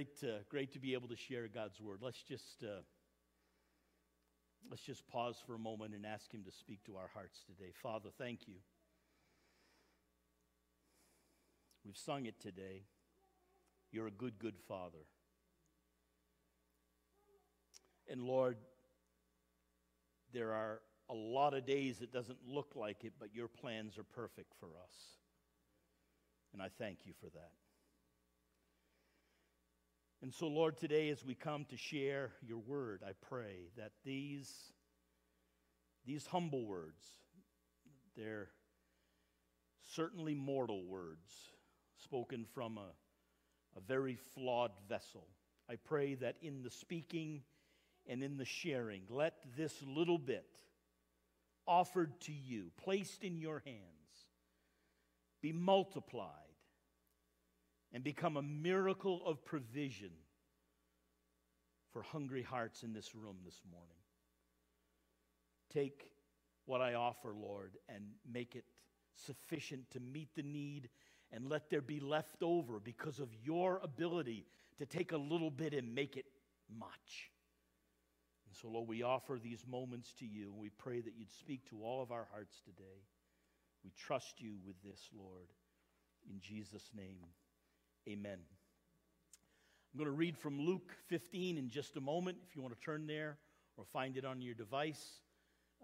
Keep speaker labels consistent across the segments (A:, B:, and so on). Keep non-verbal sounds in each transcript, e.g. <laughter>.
A: great, uh, great to be able to share God's word. Let's just, uh, let's just pause for a moment and ask Him to speak to our hearts today. Father, thank you. We've sung it today. You're a good, good Father. And Lord, there are a lot of days it doesn't look like it, but your plans are perfect for us. And I thank you for that. And so, Lord, today as we come to share your word, I pray that these, these humble words, they're certainly mortal words spoken from a, a very flawed vessel. I pray that in the speaking and in the sharing, let this little bit offered to you, placed in your hands, be multiplied and become a miracle of provision for hungry hearts in this room this morning. Take what I offer, Lord, and make it sufficient to meet the need, and let there be left over because of your ability to take a little bit and make it much. And so, Lord, we offer these moments to you, and we pray that you'd speak to all of our hearts today. We trust you with this, Lord. In Jesus' name. Amen. I'm going to read from Luke 15 in just a moment, if you want to turn there or find it on your device.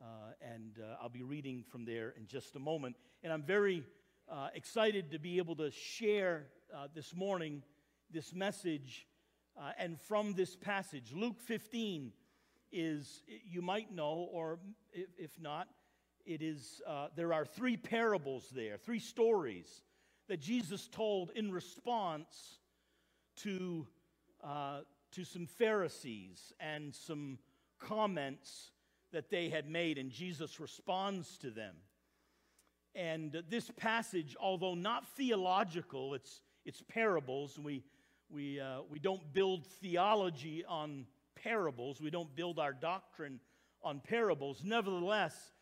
A: Uh, and uh, I'll be reading from there in just a moment. And I'm very uh, excited to be able to share uh, this morning this message uh, and from this passage. Luke 15 is, you might know, or if, not, it is, uh, there are three parables there, three stories that Jesus told in response to, uh, to some Pharisees and some comments that they had made, and Jesus responds to them. And this passage, although not theological, it's, it's parables. We, we, uh, we don't build theology on parables, we don't build our doctrine on parables. Nevertheless,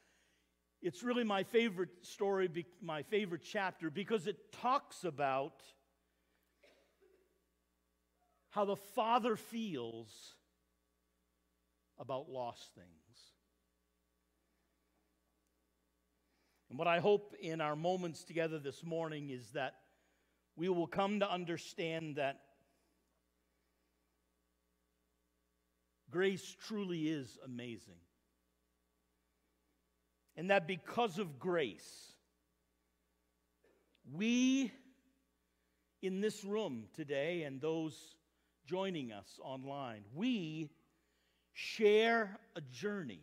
A: it's really my favorite story, my favorite chapter, because it talks about how the Father feels about lost things. And what I hope in our moments together this morning is that we will come to understand that grace truly is amazing. And that because of grace, we in this room today and those joining us online, we share a journey.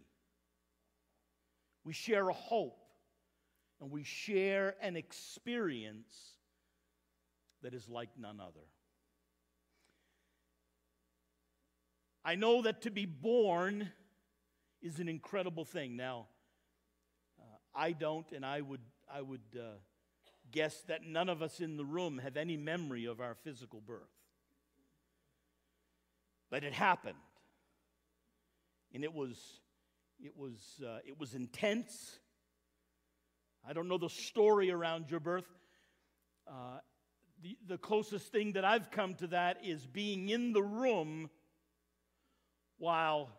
A: We share a hope. And we share an experience that is like none other. I know that to be born is an incredible thing. Now, I don't, and I would, I would uh, guess that none of us in the room have any memory of our physical birth. But it happened. And it was, it was, uh, it was intense. I don't know the story around your birth. Uh, the, the closest thing that I've come to that is being in the room while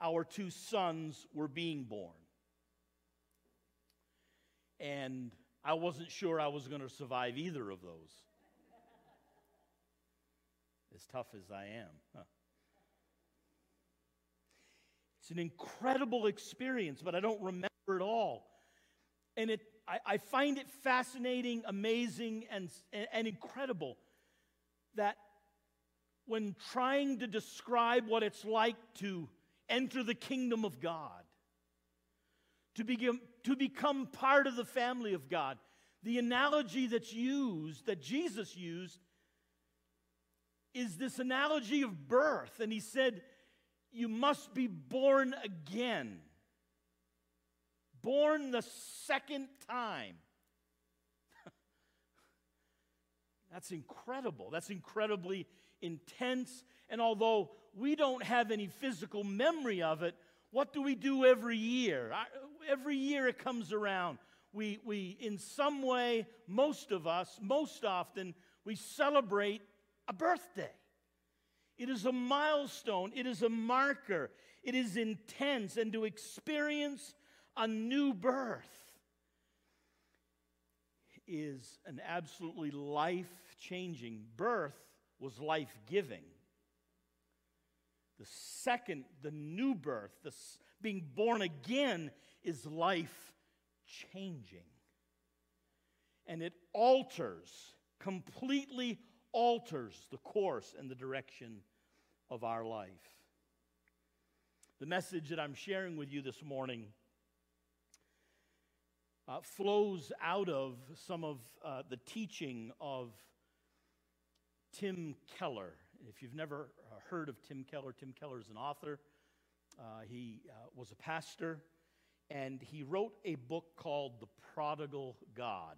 A: our two sons were being born and I wasn't sure I was going to survive either of those. as tough as I am. Huh. It's an incredible experience, but I don't remember it all. And it, I, I find it fascinating, amazing, and, and incredible that when trying to describe what it's like to enter the kingdom of God, to, begin, to become part of the family of God. The analogy that's used, that Jesus used, is this analogy of birth. And he said, You must be born again. Born the second time. <laughs> That's incredible. That's incredibly intense. And although we don't have any physical memory of it, what do we do every year? Every year it comes around. We, we, in some way, most of us, most often, we celebrate a birthday. It is a milestone, it is a marker, it is intense, and to experience a new birth is an absolutely life changing. Birth was life giving. The second, the new birth, the being born again, is life changing. And it alters, completely alters the course and the direction of our life. The message that I'm sharing with you this morning uh, flows out of some of uh, the teaching of Tim Keller. If you've never uh, heard of Tim Keller, Tim Keller is an author. Uh, he uh, was a pastor, and he wrote a book called The Prodigal God.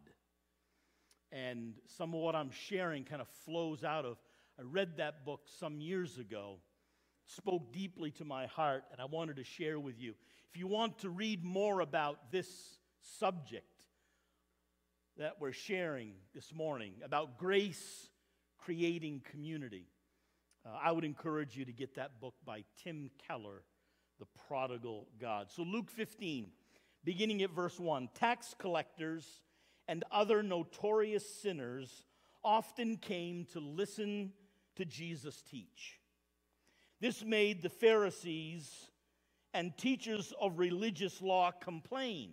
A: And some of what I'm sharing kind of flows out of. I read that book some years ago, spoke deeply to my heart, and I wanted to share with you. If you want to read more about this subject that we're sharing this morning, about grace creating community, uh, I would encourage you to get that book by Tim Keller, The Prodigal God. So, Luke 15, beginning at verse 1 tax collectors and other notorious sinners often came to listen to Jesus teach. This made the Pharisees and teachers of religious law complain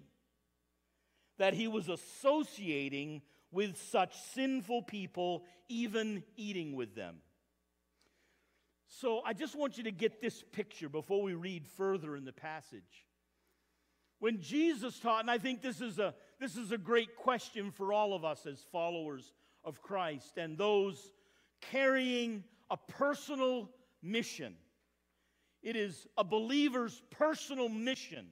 A: that he was associating with such sinful people, even eating with them. So I just want you to get this picture before we read further in the passage. When Jesus taught, and I think this is a, this is a great question for all of us as followers of Christ and those carrying a personal mission. It is a believer's personal mission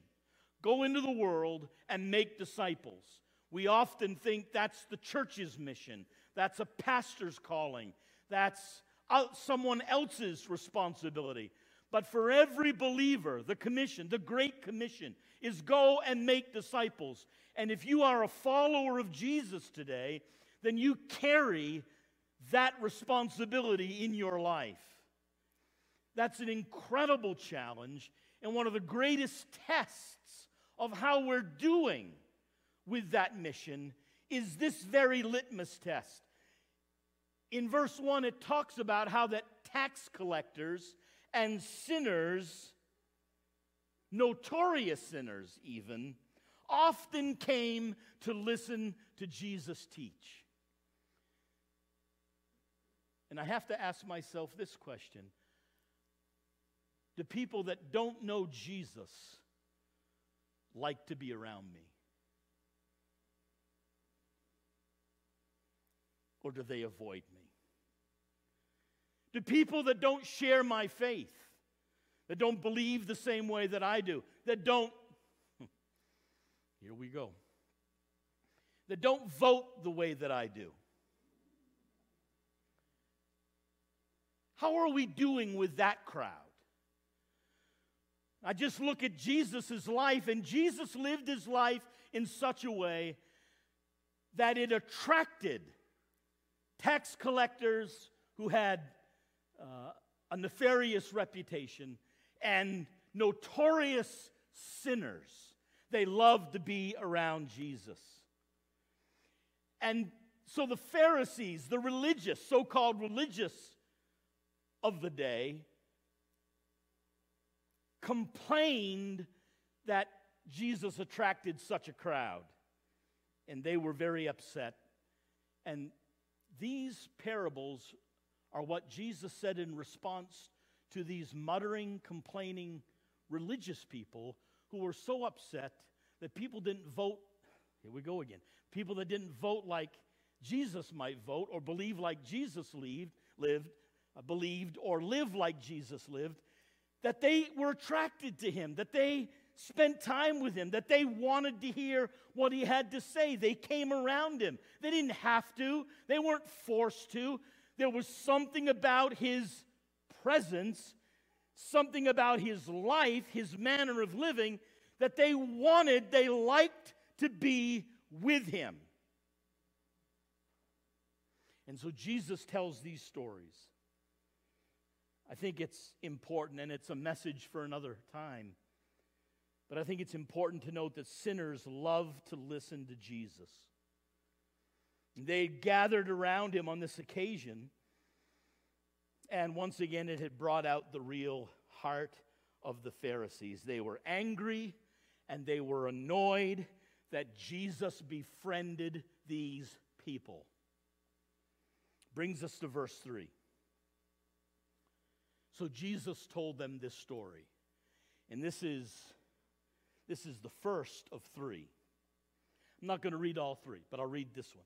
A: go into the world and make disciples. We often think that's the church's mission, that's a pastor's calling, that's Uh, someone else's responsibility. But for every believer, the commission, the Great Commission, is go and make disciples. And if you are a follower of Jesus today, then you carry that responsibility in your life. That's an incredible challenge and one of the greatest tests of how we're doing with that mission is this very litmus test. In verse 1, it talks about how that tax collectors and sinners, notorious sinners even, often came to listen to Jesus teach. And I have to ask myself this question Do people that don't know Jesus like to be around me? Or do they avoid me? Do people that don't share my faith, that don't believe the same way that I do, that don't, <laughs> here we go, that don't vote the way that I do, how are we doing with that crowd? I just look at Jesus' life, and Jesus lived his life in such a way that it attracted tax collectors who had uh, a nefarious reputation and notorious sinners. They loved to be around Jesus. And so the Pharisees, the religious, so called religious of the day, complained that Jesus attracted such a crowd. And they were very upset. And these parables are what Jesus said in response to these muttering, complaining religious people who were so upset that people didn't vote. Here we go again. People that didn't vote like Jesus might vote or believe like Jesus lived, lived uh, believed or live like Jesus lived, that they were attracted to him, that they spent time with him, that they wanted to hear what he had to say. They came around him. They didn't have to, they weren't forced to. There was something about his presence, something about his life, his manner of living, that they wanted, they liked to be with him. And so Jesus tells these stories. I think it's important, and it's a message for another time. But I think it's important to note that sinners love to listen to Jesus. They gathered around him on this occasion, and once again, it had brought out the real heart of the Pharisees. They were angry and they were annoyed that Jesus befriended these people. Brings us to verse 3. So Jesus told them this story. And this is this is the first of 3. I'm not going to read all 3, but I'll read this one.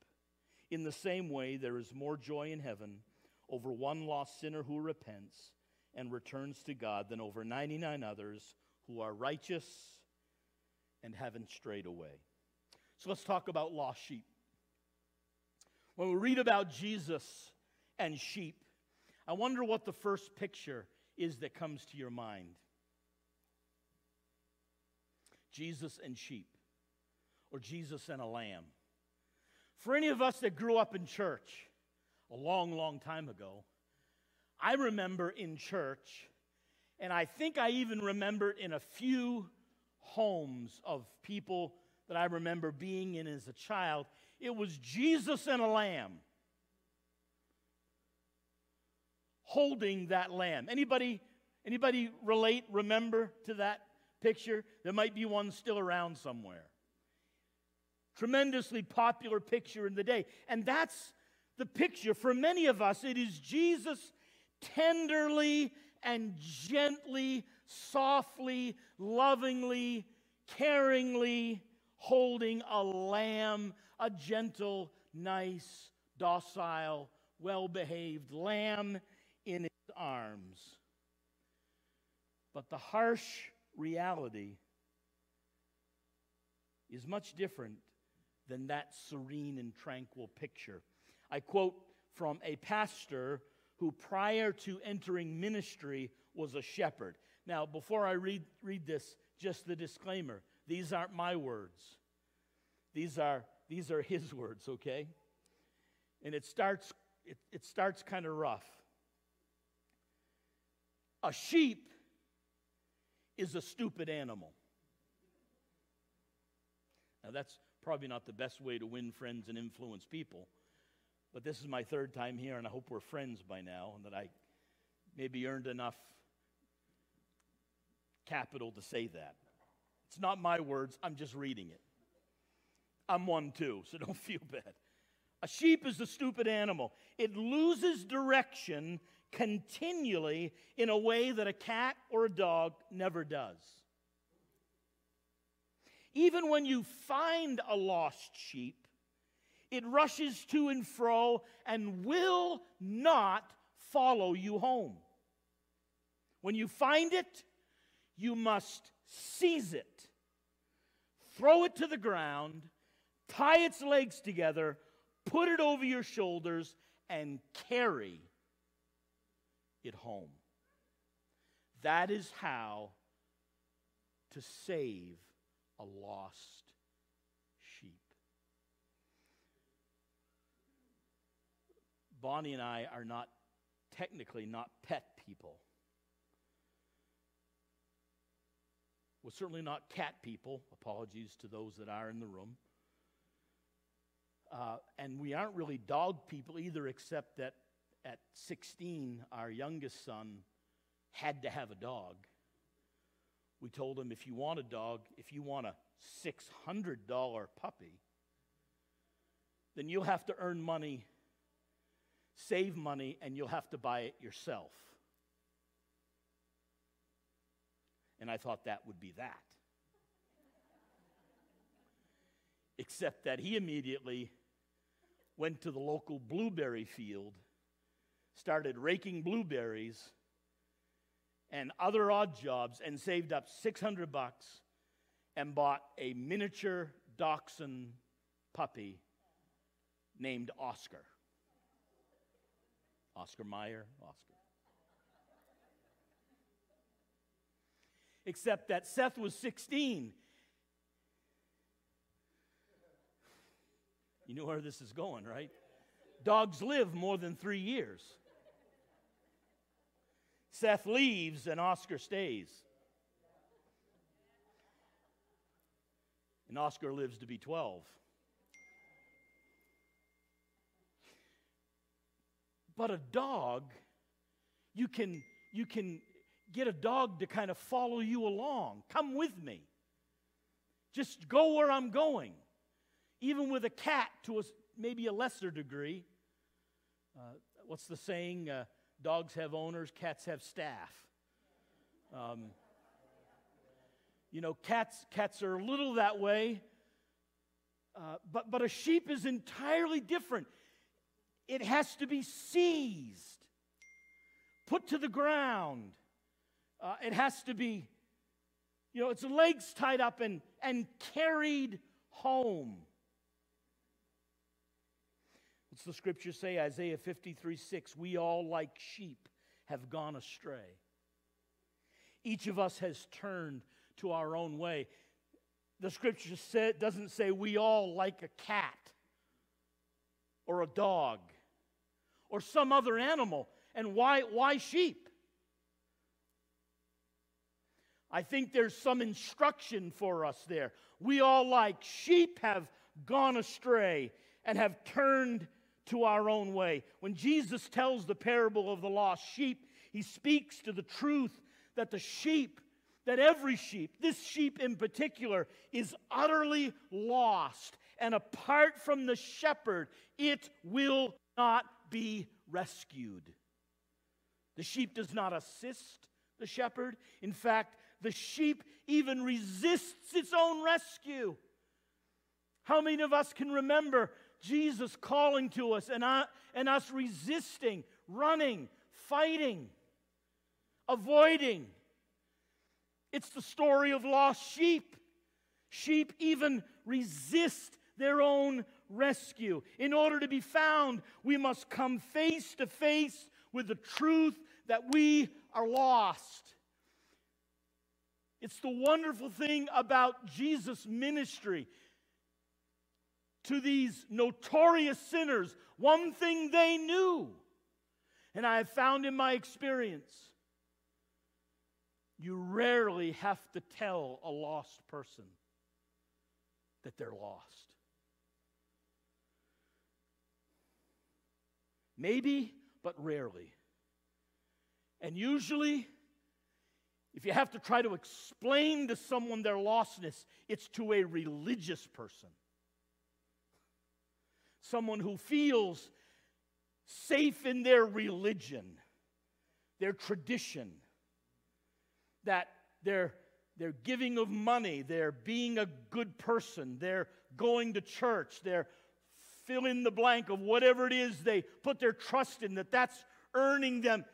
A: In the same way, there is more joy in heaven over one lost sinner who repents and returns to God than over 99 others who are righteous and haven't strayed away. So let's talk about lost sheep. When we read about Jesus and sheep, I wonder what the first picture is that comes to your mind. Jesus and sheep, or Jesus and a lamb. For any of us that grew up in church a long, long time ago, I remember in church, and I think I even remember in a few homes of people that I remember being in as a child, it was Jesus and a lamb holding that lamb. Anybody anybody relate remember to that picture? There might be one still around somewhere. Tremendously popular picture in the day. And that's the picture for many of us. It is Jesus tenderly and gently, softly, lovingly, caringly holding a lamb, a gentle, nice, docile, well behaved lamb in his arms. But the harsh reality is much different than that serene and tranquil picture. I quote from a pastor who, prior to entering ministry, was a shepherd. Now, before I read, read this, just the disclaimer these aren't my words, these are, these are his <laughs> words, okay? And it starts, it, it starts kind of rough. A sheep is a stupid animal. Now, that's probably not the best way to win friends and influence people, but this is my third time here, and I hope we're friends by now, and that I maybe earned enough capital to say that. It's not my words, I'm just reading it. I'm one too, so <laughs> don't feel bad. A sheep is a stupid animal. It loses direction continually in a way that a cat or a dog never does. Even when you find a lost sheep, it rushes to and fro and will not follow you home. When you find it, you must seize it, throw it to the ground, tie its legs together, put it over your shoulders, and carry it home. That is how to save a lost sheep. Bonnie and I are not technically not pet people. We're certainly not cat people. Apologies to those that are in the room. Uh, and we aren't really dog people either, except that at 16, our youngest son had to have a dog. We told him if you want a dog, if you want a $600 puppy, then you'll have to earn money, save money, and you'll have to buy it yourself. And I thought that would be that. Except that he immediately went to the local blueberry field started raking blueberries and other odd jobs and saved up 600 bucks and bought a miniature dachshund puppy named Oscar. Oscar Mayer, Oscar. Except that Seth was 16. You know where this is going, right? Dogs live more than three years. Seth leaves and Oscar stays. And Oscar lives to be 12. But a dog, you can, you can get a dog to kind of follow you along. Come with me. Just go where I'm going. Even with a cat to a, maybe a lesser degree. Uh, what's the saying? Uh, dogs have owners, cats have staff. Um, you know, cats, cats are a little that way, uh, but, but a sheep is entirely different. It has to be seized, put to the ground. Uh, it has to be, you know, its legs tied up and, and carried home. The scripture say? Isaiah 53 6. We all, like sheep, have gone astray. Each of us has turned to our own way. The scripture say, doesn't say we all like a cat or a dog or some other animal. And why, why sheep? I think there's some instruction for us there. We all, like sheep, have gone astray and have turned to our own way. When Jesus tells the parable of the lost sheep, he speaks to the truth that the sheep, that every sheep, this sheep in particular, is utterly lost. And apart from the shepherd, it will not be rescued. The sheep does not assist the shepherd. In fact, the sheep even resists its own rescue. How many of us can remember Jesus calling to us and, uh, and us resisting, running, fighting, avoiding? It's the story of lost sheep. Sheep even resist their own rescue. In order to be found, we must come face to face with the truth that we are lost. It's the wonderful thing about Jesus' ministry to these notorious sinners. One thing they knew, and I have found in my experience, you rarely have to tell a lost person that they're lost. Maybe, but rarely. And usually, if you have to try to explain to someone their lostness, it's to a religious person. Someone who feels safe in their religion, their tradition, that they're, they're giving of money, they're being a good person, they're going to church, they're fill in the blank of whatever it is they put their trust in, that that's earning them.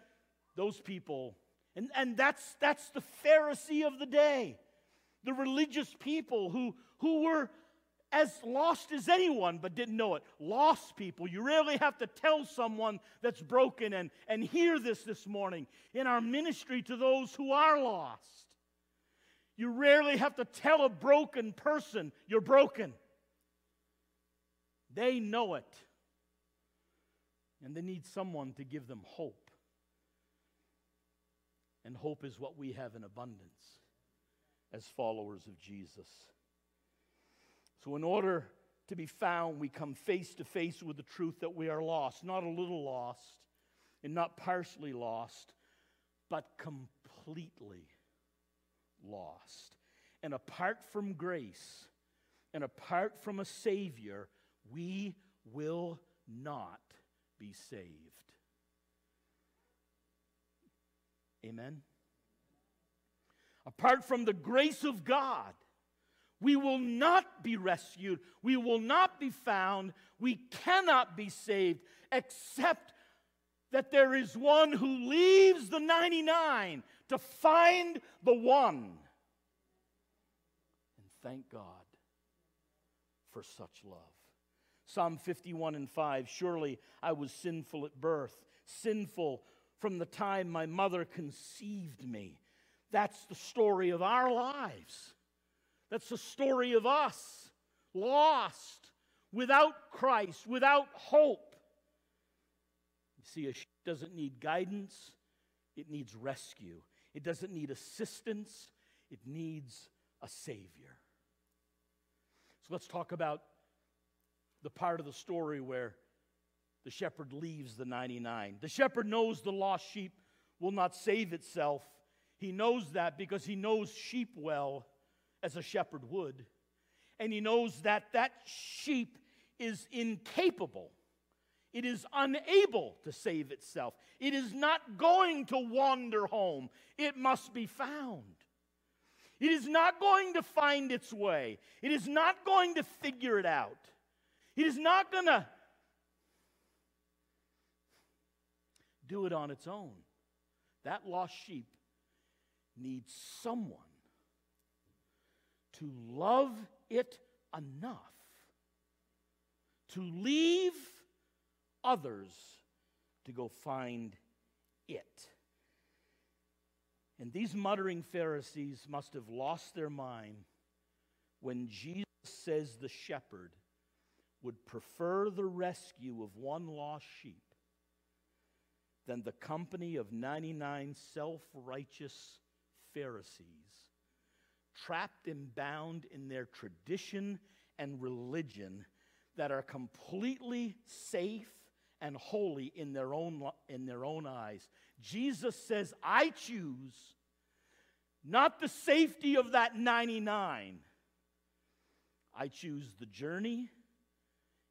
A: Those people and, and that's, that's the Pharisee of the day, the religious people who, who were as lost as anyone but didn't know it. Lost people. You rarely have to tell someone that's broken and, and hear this this morning in our ministry to those who are lost. You rarely have to tell a broken person you're broken. They know it. And they need someone to give them hope. And hope is what we have in abundance as followers of Jesus. So, in order to be found, we come face to face with the truth that we are lost, not a little lost and not partially lost, but completely lost. And apart from grace and apart from a Savior, we will not be saved. Amen. Apart from the grace of God, we will not be rescued. We will not be found. We cannot be saved except that there is one who leaves the 99 to find the one. And thank God for such love. Psalm 51 and 5 Surely I was sinful at birth, sinful from the time my mother conceived me. That's the story of our lives. That's the story of us, lost, without Christ, without hope. You see, a sheep doesn't need guidance, it needs rescue. It doesn't need assistance, it needs a Savior. So let's talk about the part of the story where the shepherd leaves the 99. The shepherd knows the lost sheep will not save itself. He knows that because he knows sheep well, as a shepherd would. And he knows that that sheep is incapable. It is unable to save itself. It is not going to wander home. It must be found. It is not going to find its way. It is not going to figure it out. It is not going to do it on its own. That lost sheep needs someone to love it enough to leave others to go find it. And these muttering Pharisees must have lost their mind when Jesus says the shepherd would prefer the rescue of one lost sheep than the company of 99 self righteous Pharisees, trapped and bound in their tradition and religion that are completely safe and holy in their own, in their own eyes. Jesus says, I choose not the safety of that 99. I choose the journey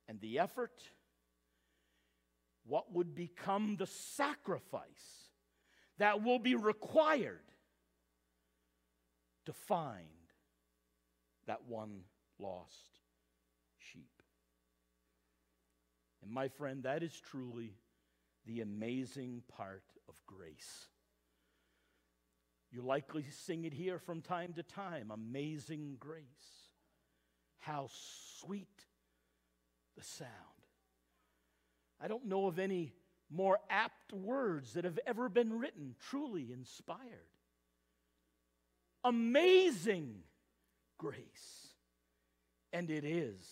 A: and the effort, what would become the sacrifice that will be required to find that one lost sheep. And my friend, that is truly the amazing part of grace. You likely sing it here from time to time Amazing grace. How sweet the sound. I don't know of any more apt words that have ever been written, truly inspired. Amazing grace. And it is.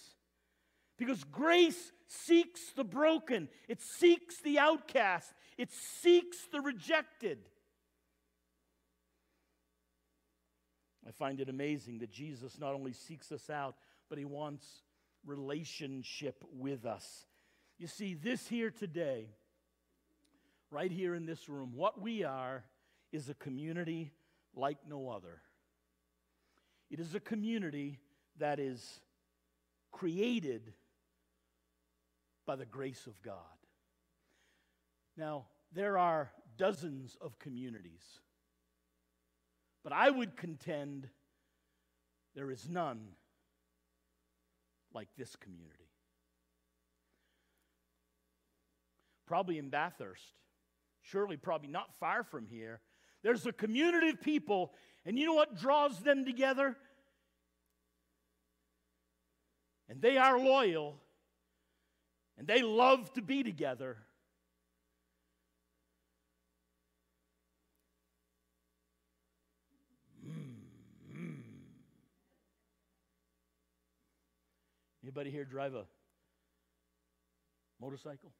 A: Because grace seeks the broken, it seeks the outcast, it seeks the rejected. I find it amazing that Jesus not only seeks us out, but he wants relationship with us. You see, this here today, right here in this room, what we are is a community like no other. It is a community that is created by the grace of God. Now, there are dozens of communities, but I would contend there is none like this community. Probably in Bathurst, surely, probably not far from here, there's a community of people, and you know what draws them together? And they are loyal and they love to be together. Mm-hmm. Anybody here drive a motorcycle?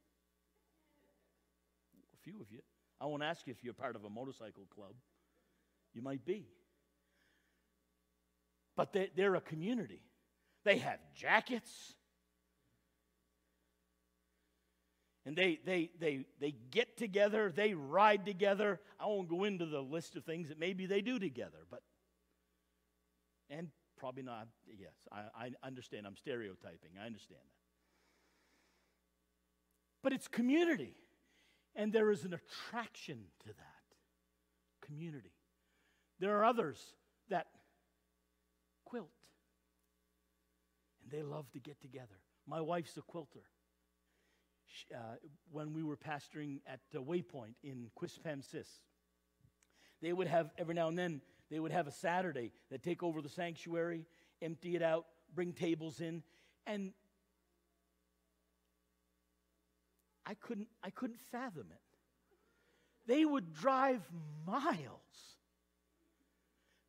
A: A few of you. I won't ask you if you're part of a motorcycle club. You might be. But they, are a community. They have jackets. and they, they, they, they get together, they ride together. I won't go into the list of things that maybe they do together, but, and probably not, yes, I, I understand. I'm stereotyping. I understand that. But it's community, and there is an attraction to that community. There are others that quilt, they love to get together. My wife's a quilter. uh, when we were pastoring at uh, Waypoint in Quispamsis. They would have, every now and then, they would have a Saturday that take over the sanctuary, empty it out, bring tables in, and I couldn't, I couldn't fathom it. They would drive miles.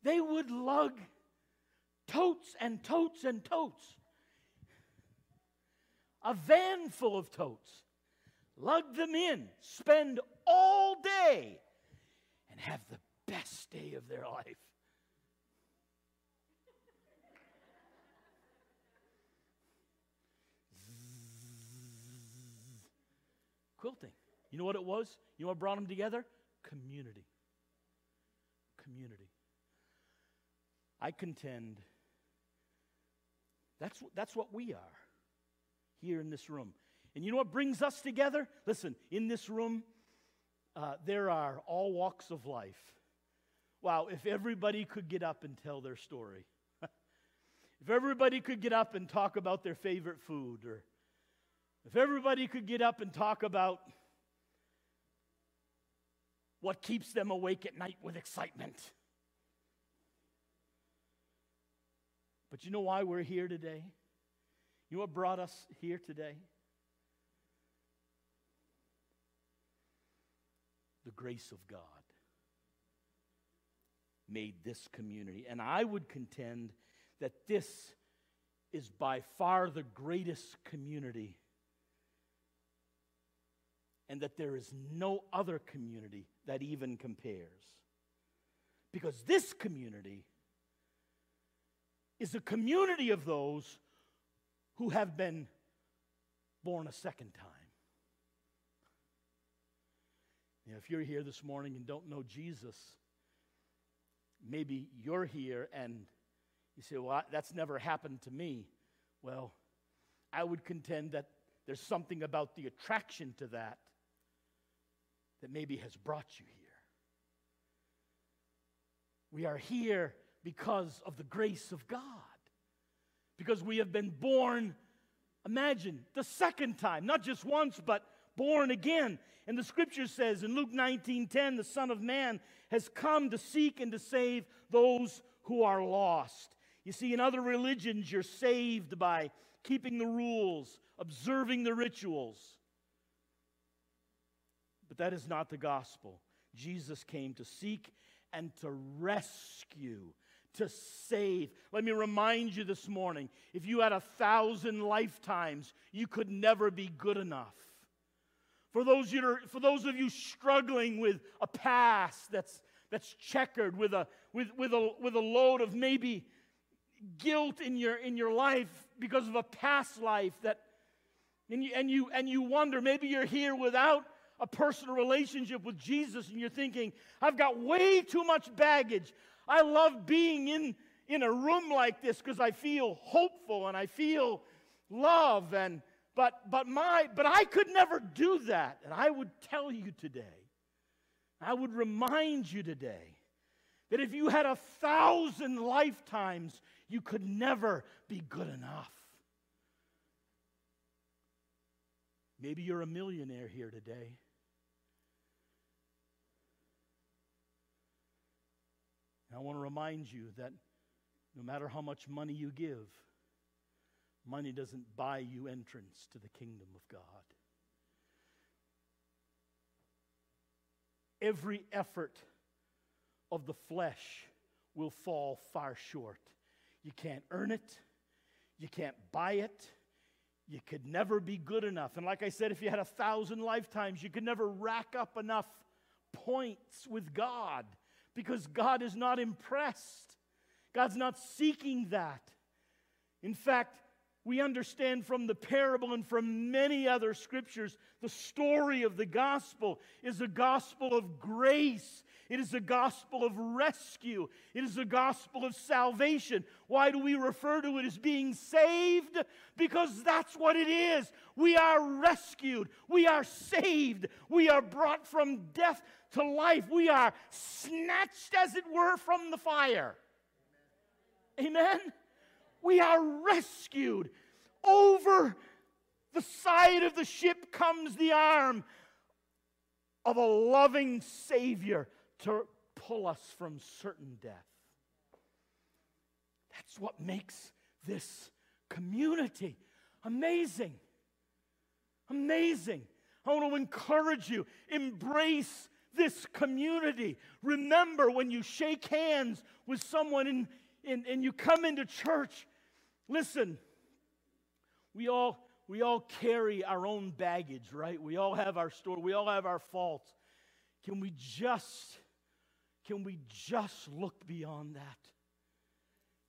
A: They would lug totes and totes and totes. A van full of totes. Lug them in, spend all day, and have the best day of their life. Quilting. You know what it was? You know what brought them together? Community. Community. I contend that's, that's what we are here in this room. And you know what brings us together? Listen, in this room, uh, there are all walks of life. Wow, if everybody could get up and tell their story, <laughs> if everybody could get up and talk about their favorite food, or if everybody could get up and talk about what keeps them awake at night with excitement. But you know why we're here today? You what brought us here today? The grace of God made this community. And I would contend that this is by far the greatest community, and that there is no other community that even compares. Because this community is a community of those who have been born a second time. If you're here this morning and don't know Jesus, maybe you're here and you say, Well, that's never happened to me. Well, I would contend that there's something about the attraction to that that maybe has brought you here. We are here because of the grace of God, because we have been born, imagine, the second time, not just once, but born again. And the scripture says in Luke 19:10, the Son of Man has come to seek and to save those who are lost. You see, in other religions, you're saved by keeping the rules, observing the rituals. But that is not the gospel. Jesus came to seek and to rescue, to save. Let me remind you this morning if you had a thousand lifetimes, you could never be good enough. For those, you for those of you struggling with a past that's, that's checkered, with a, with, with, a, with a load of maybe guilt in your, in your life because of a past life that, and you, and, you, and you wonder, maybe you're here without a personal relationship with Jesus and you're thinking, I've got way too much baggage. I love being in, in a room like this because I feel hopeful and I feel love and but but my but I could never do that. And I would tell you today, I would remind you today that if you had a thousand lifetimes, you could never be good enough. Maybe you're a millionaire here today. I want to remind you that no matter how much money you give, money doesn't buy you entrance to the kingdom of God. Every effort of the flesh will fall far short. You can't earn it, you can't buy it, you could never be good enough. And like I said, if you had a thousand lifetimes, you could never rack up enough points with God because God is not impressed. God's not seeking that. In fact, we understand from the parable and from many other scriptures the story of the gospel is a gospel of grace. It is a gospel of rescue. It is a gospel of salvation. Why do we refer to it as being saved? Because that's what it is. We are rescued. We are saved. We are brought from death to life. We are snatched, as it were, from the fire. Amen? We are rescued over the side of the ship comes the arm of a loving Savior to pull us from certain death. That's what makes this community amazing. Amazing. I want to encourage you embrace this community. Remember when you shake hands with someone in, in, and you come into church, listen, we all, we all carry our own baggage, right? We all have our story, we all have our faults. Can we just, can we just look beyond that?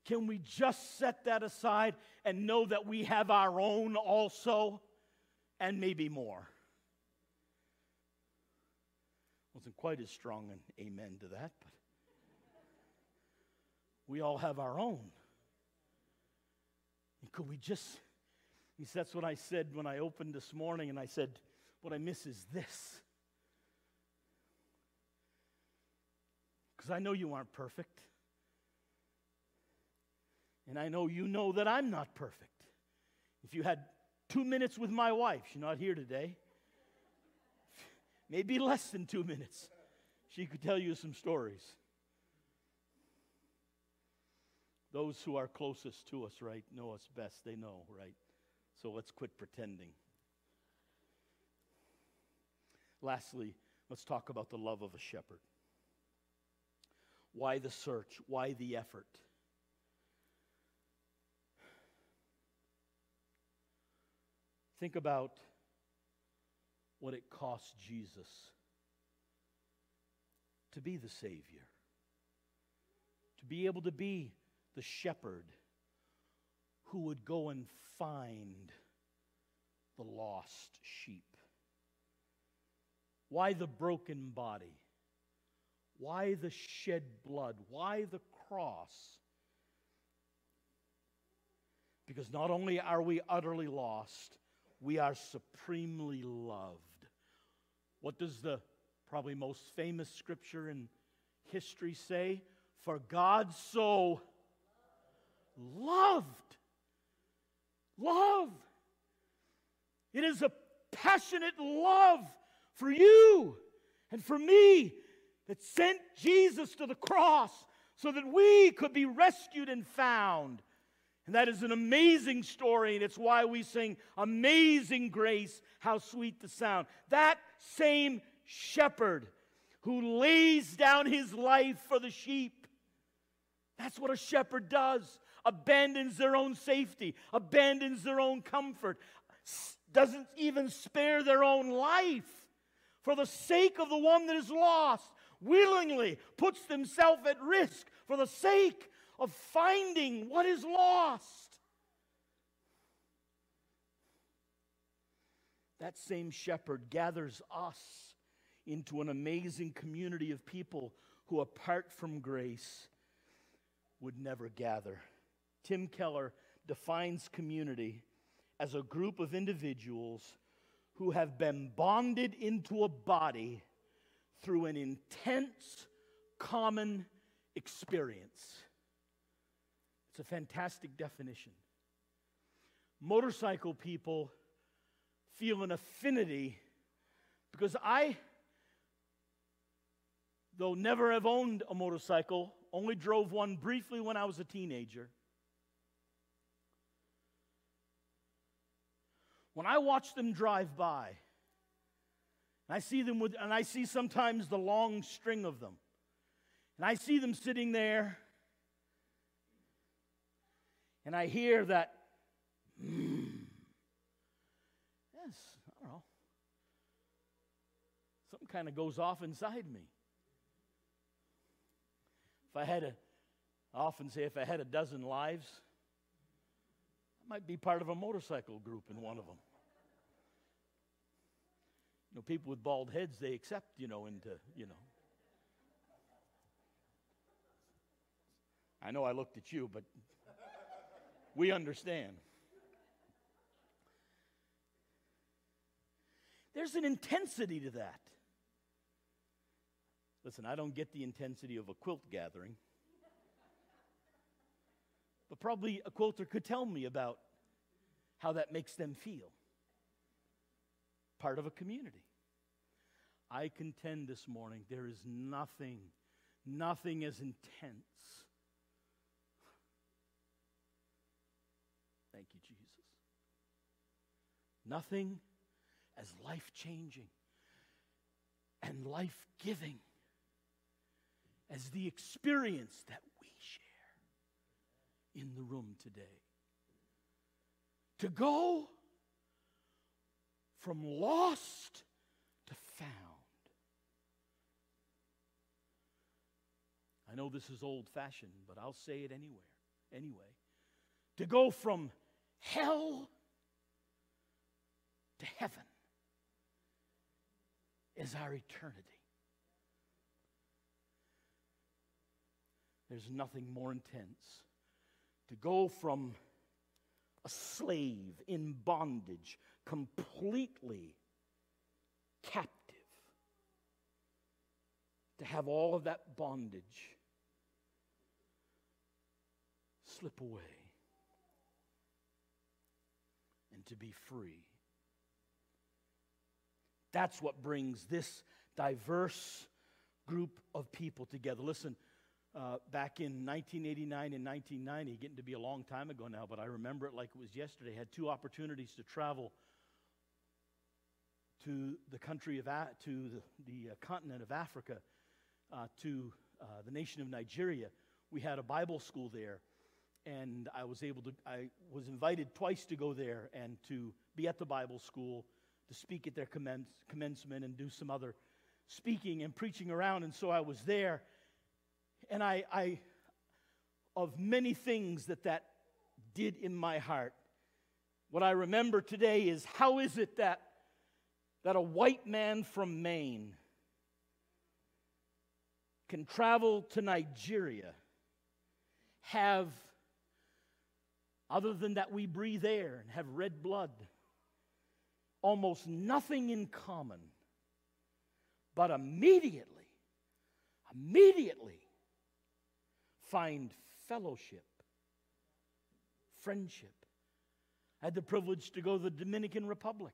A: Can we just set that aside and know that we have our own also and maybe more? Wasn't quite as strong an amen to that, but we all have our own. And could we just, that's what I said when I opened this morning, and I said, what I miss is this. Because I know you aren't perfect. And I know you know that I'm not perfect. If you had two minutes with my wife, she's not here today, maybe less than two minutes, she could tell you some stories. Those who are closest to us, right, know us best. They know, right? So let's quit pretending. Lastly, let's talk about the love of a shepherd. Why the search? Why the effort? Think about what it cost Jesus to be the Savior, to be able to be the shepherd who would go and find the lost sheep. Why the broken body? Why the shed blood? Why the cross? Because not only are we utterly lost, we are supremely loved. What does the probably most famous scripture in history say? For God so loved. Love. It is a passionate love for you and for me that sent Jesus to the cross so that we could be rescued and found. And that is an amazing story, and it's why we sing Amazing Grace, how sweet the sound. That same shepherd who lays down his life for the sheep. That's what a shepherd does. Abandons their own safety, abandons their own comfort, doesn't even spare their own life for the sake of the one that is lost, willingly puts themselves at risk for the sake of finding what is lost. That same shepherd gathers us into an amazing community of people who, apart from grace, would never gather. Tim Keller defines community as a group of individuals who have been bonded into a body through an intense common experience. It's a fantastic definition. Motorcycle people feel an affinity because I, though never have owned a motorcycle, only drove one briefly when I was a teenager. When I watch them drive by, and I see them with, and I see sometimes the long string of them, and I see them sitting there and I hear that, mm, yes, I don't know, something kind of goes off inside me. If I had a, I often say, if I had a dozen lives, I might be part of a motorcycle group in one of them. Know, people with bald heads, they accept, you know, into, you know. I know I looked at you, but we understand. There's an intensity to that. Listen, I don't get the intensity of a quilt gathering. But probably a quilter could tell me about how that makes them feel. part of a community. I contend this morning there is nothing, nothing as intense. Thank you, Jesus. Nothing as life changing and life giving as the experience that we share in the room today. To go from lost to found. Know this is old fashioned, but I'll say it anywhere, anyway. To go from hell to heaven is our eternity. There's nothing more intense to go from a slave in bondage, completely captive, to have all of that bondage slip away and to be free. That's what brings this diverse group of people together. Listen, uh, back in 1989 and 1990, getting to be a long time ago now, but I remember it like it was yesterday. Had two opportunities to travel to the country of A- to the, the uh, continent of Africa, uh, to uh, the nation of Nigeria. We had a Bible school there, and I was able to. I was invited twice to go there and to be at the Bible school, to speak at their commence, commencement, and do some other speaking and preaching around. And so I was there and I, I, of many things that that did in my heart, what I remember today is how is it that, that a white man from Maine can travel to Nigeria, have, other than that we breathe air and have red blood, almost nothing in common, but immediately, immediately, find fellowship, friendship. I had the privilege to go to the Dominican Republic.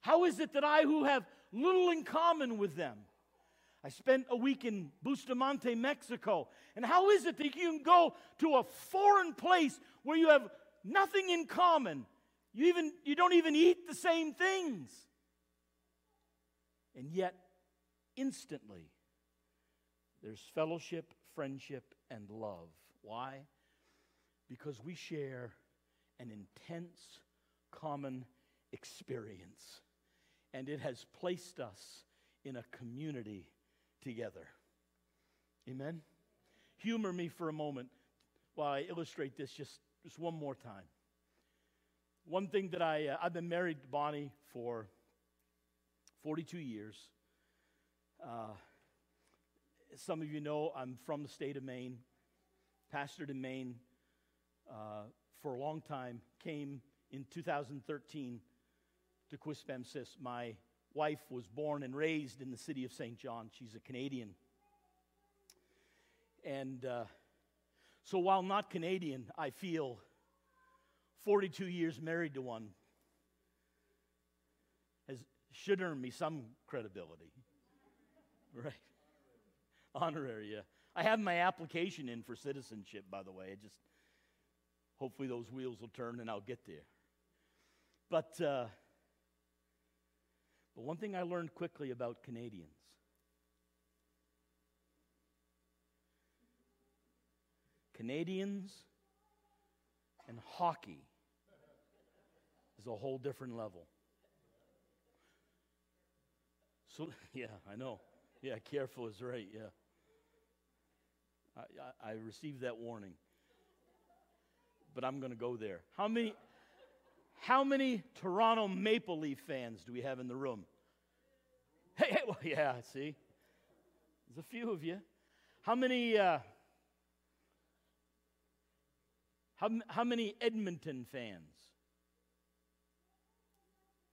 A: How is it that I, who have little in common with them, I spent a week in Bustamante, Mexico. And how is it that you can go to a foreign place where you have nothing in common? You, even, you don't even eat the same things. And yet, instantly, there's fellowship, friendship, and love. Why? Because we share an intense common experience, and it has placed us in a community together. Amen? Humor me for a moment while I illustrate this just, just one more time. One thing that I, uh, I've been married to Bonnie for 42 years. Uh, some of you know I'm from the state of Maine, pastored in Maine uh, for a long time, came in 2013 to Quispamsis. My wife was born and raised in the city of Saint John. She's a Canadian. And uh, so while not Canadian, I feel 42 years married to one has, should earn me some credibility. <laughs> Right? Honorary, yeah. I have my application in for citizenship, by the way. I just, hopefully those wheels will turn and I'll get there. But, uh, but one thing I learned quickly about Canadians Canadians and hockey is a whole different level. So, <laughs> yeah, I know. Yeah, careful is right, yeah. I, I, I received that warning. But I'm going to go there. How many, how many Toronto Maple Leaf fans do we have in the room? Hey, <laughs> hey well, yeah, I see? There's a few of you. How many, uh, how, how many Edmonton fans?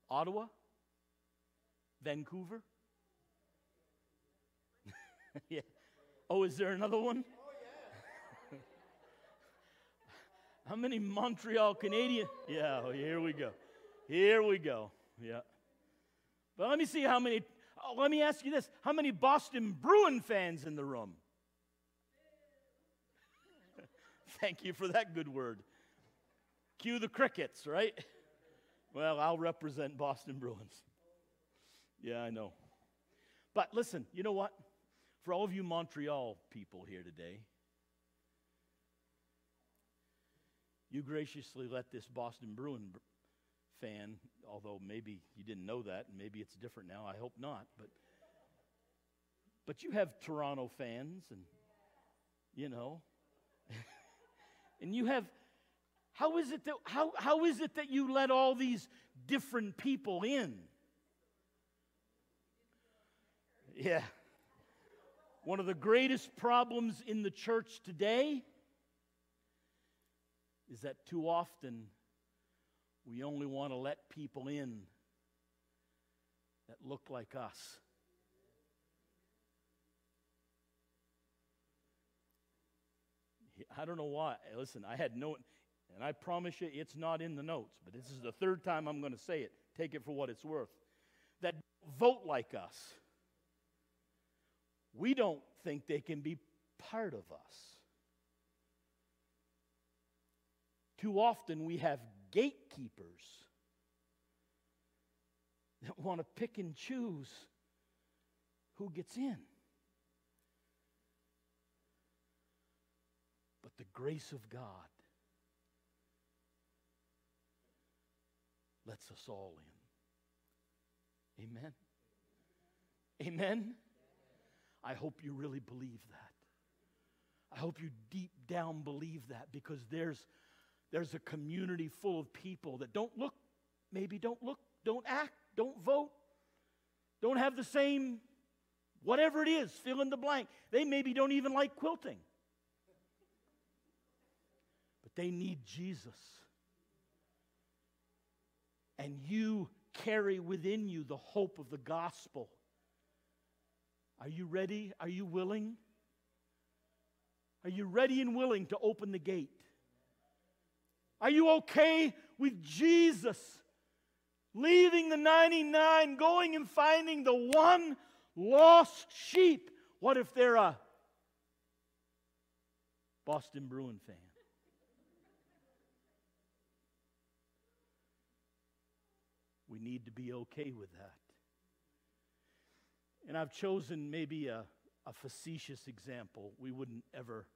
A: Ottawa? Vancouver? <laughs> yeah. Oh, is there another one? How many Montreal Canadian? Yeah, here we go. Here we go. Yeah. But let me see how many, oh, let me ask you this how many Boston Bruin fans in the room? <laughs> Thank you for that good word. Cue the crickets, right? Well, I'll represent Boston Bruins. Yeah, I know. But listen, you know what? For all of you Montreal people here today, you graciously let this Boston Bruin fan, although maybe you didn't know that, and maybe it's different now. I hope not. But but you have Toronto fans, and you know, <laughs> and you have. How is it that how, how is it that you let all these different people in? Yeah. One of the greatest problems in the church today is that too often we only want to let people in that look like us. I don't know why. Listen, I had no, and I promise you it's not in the notes, but this is the third time I'm going to say it. Take it for what it's worth. That vote like us. We don't think they can be part of us. Too often we have gatekeepers that want to pick and choose who gets in. But the grace of God lets us all in. Amen. Amen. I hope you really believe that. I hope you deep down believe that because there's there's a community full of people that don't look, maybe don't look, don't act, don't vote, don't have the same, whatever it is, fill in the blank. They maybe don't even like quilting. But they need Jesus. And you carry within you the hope of the gospel. Are you ready? Are you willing? Are you ready and willing to open the gate? Are you okay with Jesus leaving the 99, going and finding the one lost sheep? What if they're a Boston Bruin fan? We need to be okay with that. And I've chosen maybe a, a facetious example. We wouldn't ever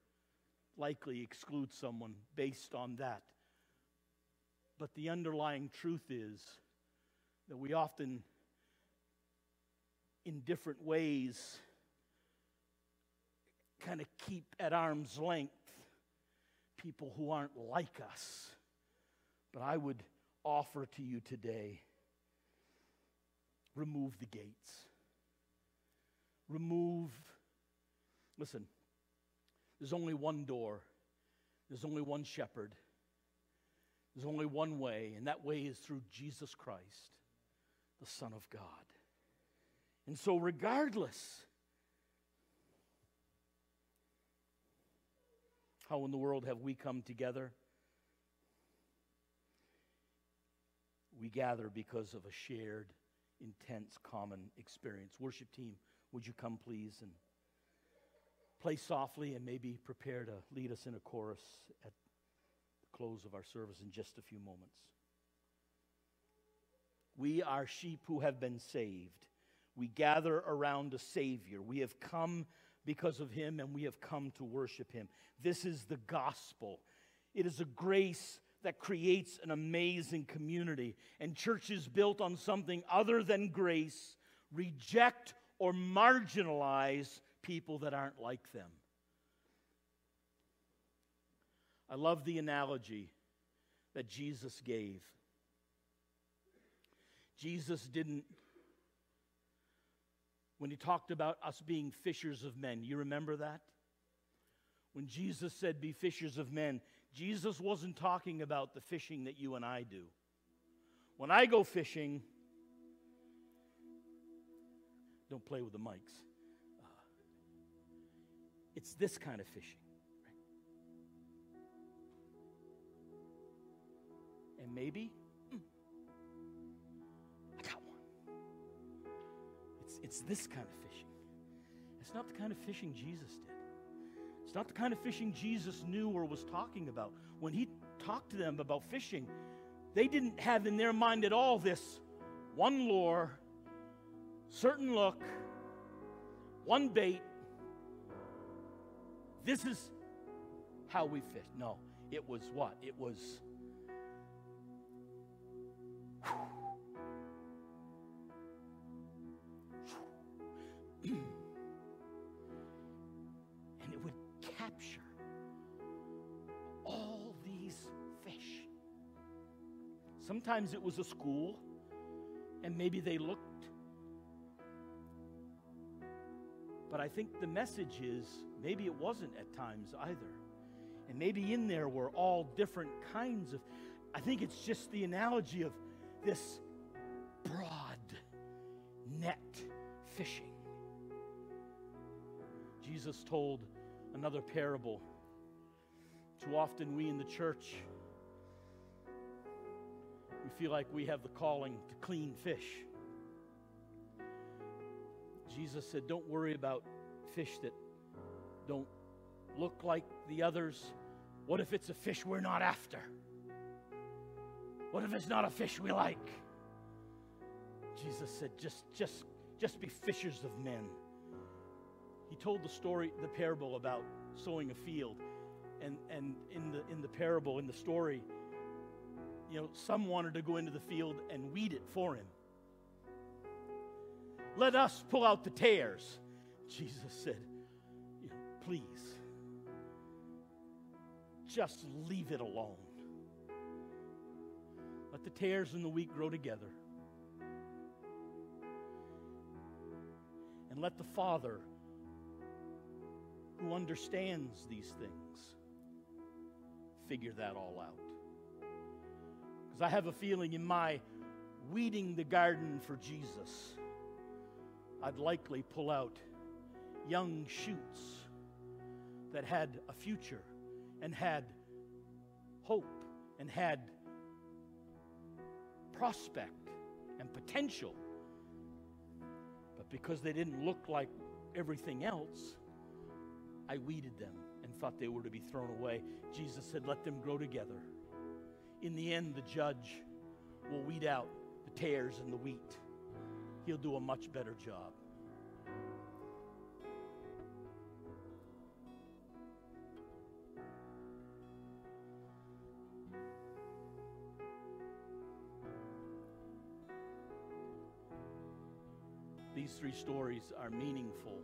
A: likely exclude someone based on that. But the underlying truth is that we often, in different ways, kind of keep at arm's length people who aren't like us. But I would offer to you today remove the gates. Remove, listen, there's only one door, there's only one shepherd. There's only one way, and that way is through Jesus Christ, the Son of God. And so, regardless how in the world have we come together, we gather because of a shared, intense, common experience. Worship team, would you come please and play softly and maybe prepare to lead us in a chorus at close of our service in just a few moments. We are sheep who have been saved. We gather around a Savior. We have come because of Him and we have come to worship Him. This is the gospel. It is a grace that creates an amazing community. And churches built on something other than grace reject or marginalize people that aren't like them. I love the analogy that Jesus gave. Jesus didn't, when he talked about us being fishers of men, you remember that? When Jesus said, Be fishers of men, Jesus wasn't talking about the fishing that you and I do. When I go fishing, don't play with the mics. Uh, it's this kind of fishing. And maybe, mm, I got one. it's, it's this kind of fishing. It's not the kind of fishing Jesus did. It's not the kind of fishing Jesus knew or was talking about. When he talked to them about fishing, they didn't have in their mind at all this one lure, certain look, one bait. This is how we fish. No, it was what? It was. Sometimes it was a school, and maybe they looked. But I think the message is maybe it wasn't at times either. And maybe in there were all different kinds of. I think it's just the analogy of this broad net fishing. Jesus told another parable. Too often, we in the church, we feel like we have the calling to clean fish. Jesus said, Don't worry about fish that don't look like the others. What if it's a fish we're not after? What if it's not a fish we like? Jesus said, just, just, just be fishers of men. He told the story, the parable about sowing a field. And, and in, the, in the parable, in the story, you know, some wanted to go into the field and weed it for him. Let us pull out the tares. <laughs> Jesus said, please, just leave it alone. Let the tares and the wheat grow together. And let the Father who understands these things figure that all out. Because I have a feeling in my weeding the garden for Jesus, I'd likely pull out young shoots that had a future and had hope and had prospect and potential. But because they didn't look like everything else, I weeded them and thought they were to be thrown away. Jesus said, Let them grow together. In the end, the judge will weed out the tares and the wheat. He'll do a much better job. These three stories are meaningful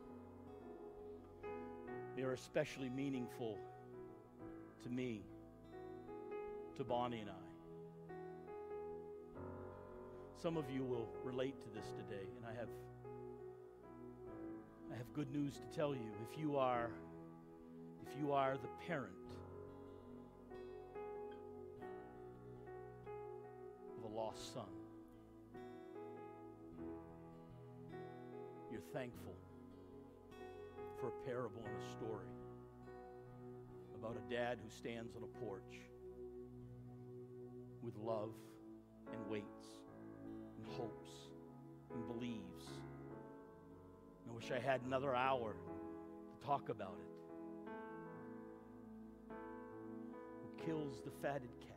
A: they are especially meaningful to me, to Bonnie and I. Some of you will relate to this today, and I have I have good news to tell you. If you are if you are the parent of a lost son, you're thankful for a parable and a story about a dad who stands on a porch with love and waits and hopes and believes. I wish I had another hour to talk about it. Who kills the fatted calf?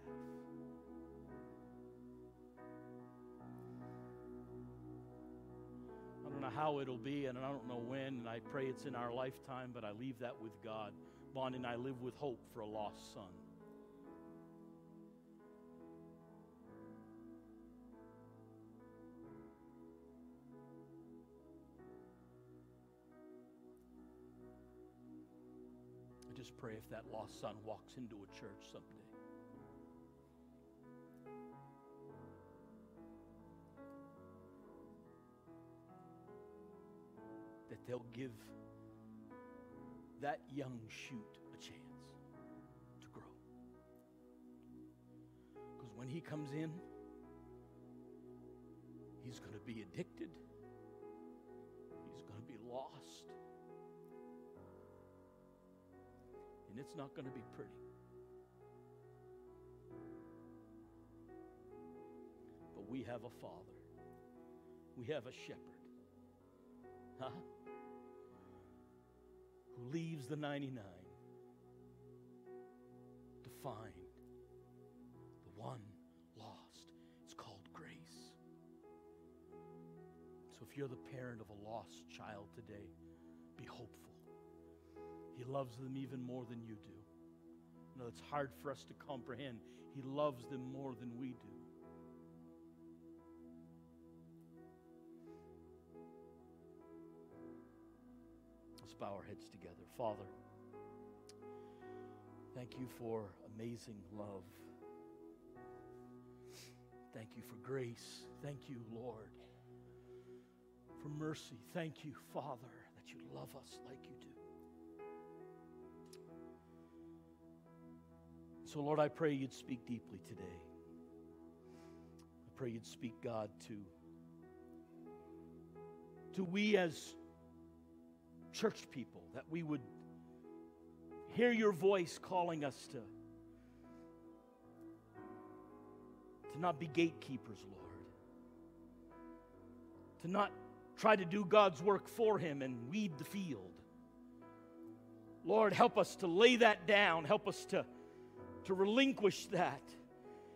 A: I don't know how it'll be, and I don't know when, and I pray it's in our lifetime, but I leave that with God. Bonnie and I live with hope for a lost son. Pray if that lost son walks into a church someday That they'll give that young shoot a chance to grow. Because when he comes in, he's going to be addicted, and it's not going to be pretty. But we have a father, we have a shepherd Huh? Who leaves the 99 to find the one lost. It's called grace. So if you're the parent of a lost child today, be hopeful. He loves them even more than you do. No, it's hard for us to comprehend. He loves them more than we do. Let's bow our heads together. Father, thank you for amazing love. Thank you for grace. Thank you, Lord, for mercy. Thank you, Father, that you love us like you do. So, Lord, I pray you'd speak deeply today. I pray you'd speak, God, to, to we as church people, that we would hear your voice calling us to, to not be gatekeepers, Lord. To not try to do God's work for Him and weed the field. Lord, help us to lay that down. Help us to to relinquish that.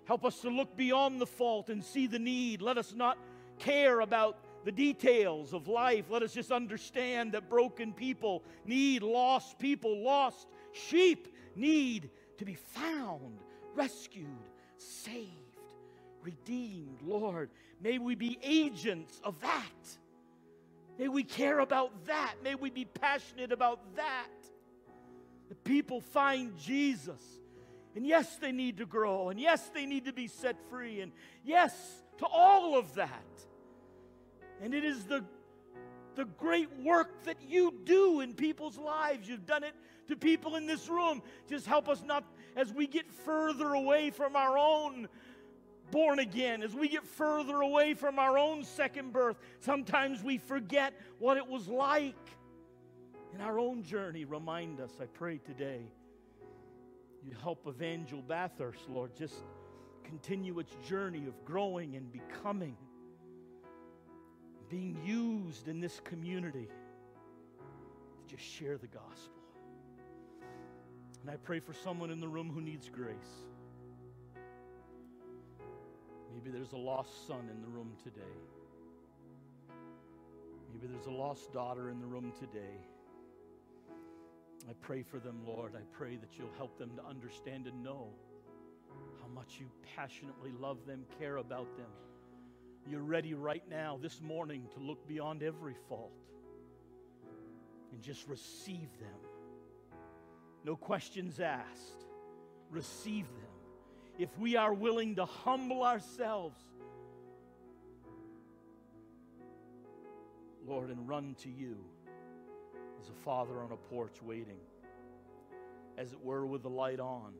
A: Help us to look beyond the fault and see the need. Let us not care about the details of life. Let us just understand that broken people need lost people, lost sheep need to be found, rescued, saved, redeemed. Lord, may we be agents of that. May we care about that. May we be passionate about that. The people find Jesus and yes, they need to grow. And yes, they need to be set free. And yes, to all of that. And it is the, the great work that you do in people's lives. You've done it to people in this room. Just help us not, as we get further away from our own born again, as we get further away from our own second birth, sometimes we forget what it was like in our own journey. Remind us, I pray today you help Evangel Bathurst, Lord, just continue its journey of growing and becoming, being used in this community to just share the gospel. And I pray for someone in the room who needs grace. Maybe there's a lost son in the room today. Maybe there's a lost daughter in the room today. I pray for them, Lord. I pray that you'll help them to understand and know how much you passionately love them, care about them. You're ready right now, this morning, to look beyond every fault and just receive them. No questions asked. Receive them. If we are willing to humble ourselves, Lord, and run to you as a father on a porch waiting, as it were, with the light on,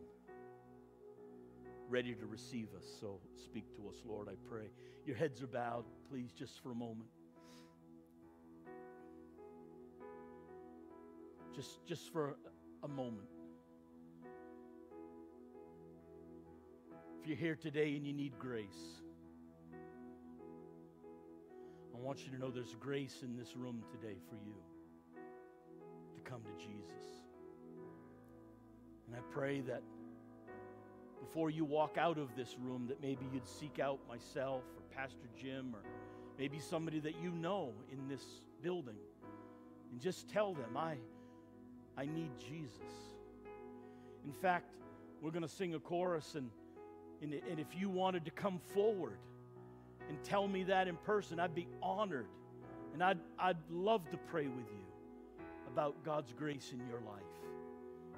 A: ready to receive us. So speak to us, Lord, I pray. Your heads are bowed, please, just for a moment. Just, just for a moment. If you're here today and you need grace, I want you to know there's grace in this room today for you come to Jesus. And I pray that before you walk out of this room, that maybe you'd seek out myself or Pastor Jim or maybe somebody that you know in this building and just tell them, I, I need Jesus. In fact, we're going to sing a chorus, and, and, and if you wanted to come forward and tell me that in person, I'd be honored. And I'd, I'd love to pray with you about God's grace in your life.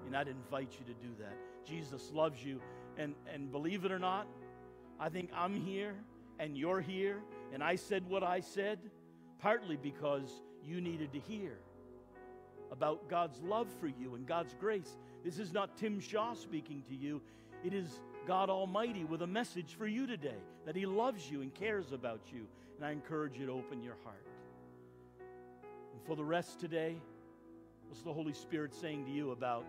A: And I'd invite you to do that. Jesus loves you. And, and believe it or not, I think I'm here and you're here, and I said what I said partly because you needed to hear about God's love for you and God's grace. This is not Tim Shaw speaking to you, it is God Almighty with a message for you today that He loves you and cares about you. And I encourage you to open your heart. And for the rest today, What's the Holy Spirit saying to you about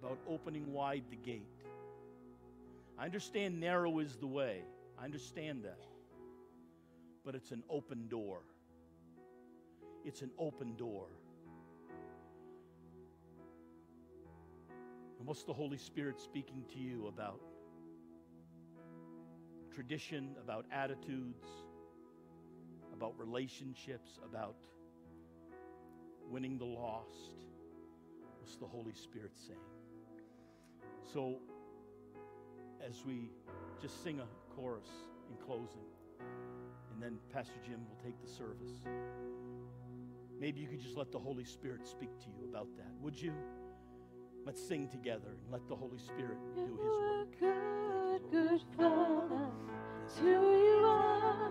A: about opening wide the gate? I understand narrow is the way. I understand that. but it's an open door. It's an open door. And what's the Holy Spirit speaking to you about? Tradition, about attitudes, about relationships, about winning the lost. What's the Holy Spirit saying? So, as we just sing a chorus in closing, and then Pastor Jim will take the service. Maybe you could just let the Holy Spirit speak to you about that. Would you? Let's sing together and let the Holy Spirit do his work.
B: good,
A: you,
B: good Father. Who you are.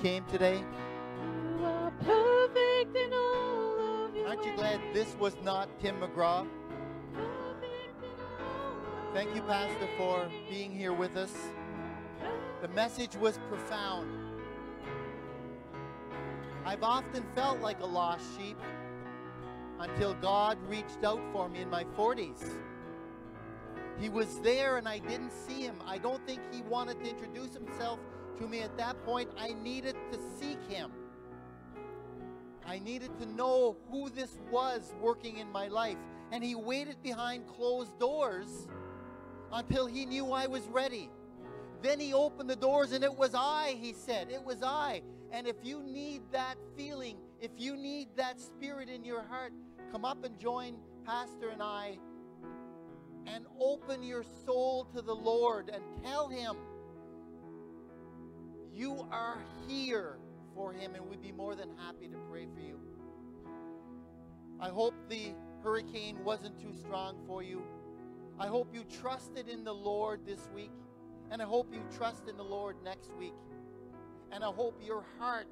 C: Came today?
B: You are perfect in all of your
C: Aren't you glad this was not Tim McGraw?
B: Perfect in all of
C: Thank you, Pastor, for being here with us. The message was profound. I've often felt like a lost sheep until God reached out for me in my 40s. He was there and I didn't see him. I don't think he wanted to introduce himself to me at that point. I needed to seek him. I needed to know who this was working in my life. And he waited behind closed doors until he knew I was ready. Then he opened the doors and it was I, he said. It was I. And if you need that feeling, if you need that spirit in your heart, come up and join Pastor and I and open your soul to the Lord and tell him you are here for him and we'd be more than happy to pray for you. I hope the hurricane wasn't too strong for you. I hope you trusted in the Lord this week. And I hope you trust in the Lord next week. And I hope your heart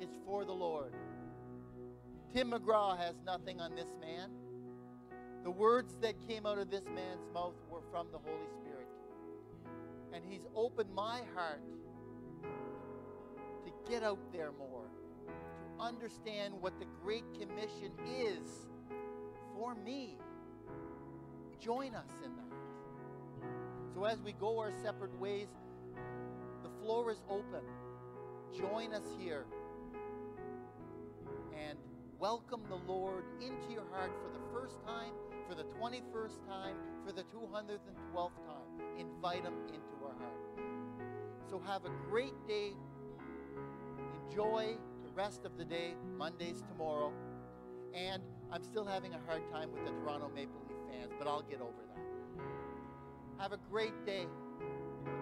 C: is for the Lord. Tim McGraw has nothing on this man. The words that came out of this man's mouth were from the Holy Spirit. And he's opened my heart to get out there more, to understand what the Great Commission is for me. Join us in that. So as we go our separate ways, the floor is open. Join us here and welcome the Lord into your heart for the first time, for the 21st time, for the 212th time. Invite Him into our heart. So have a great day. Enjoy the rest of the day, Mondays tomorrow. And I'm still having a hard time with the Toronto Maple Leaf fans, but I'll get over that. Have a great day.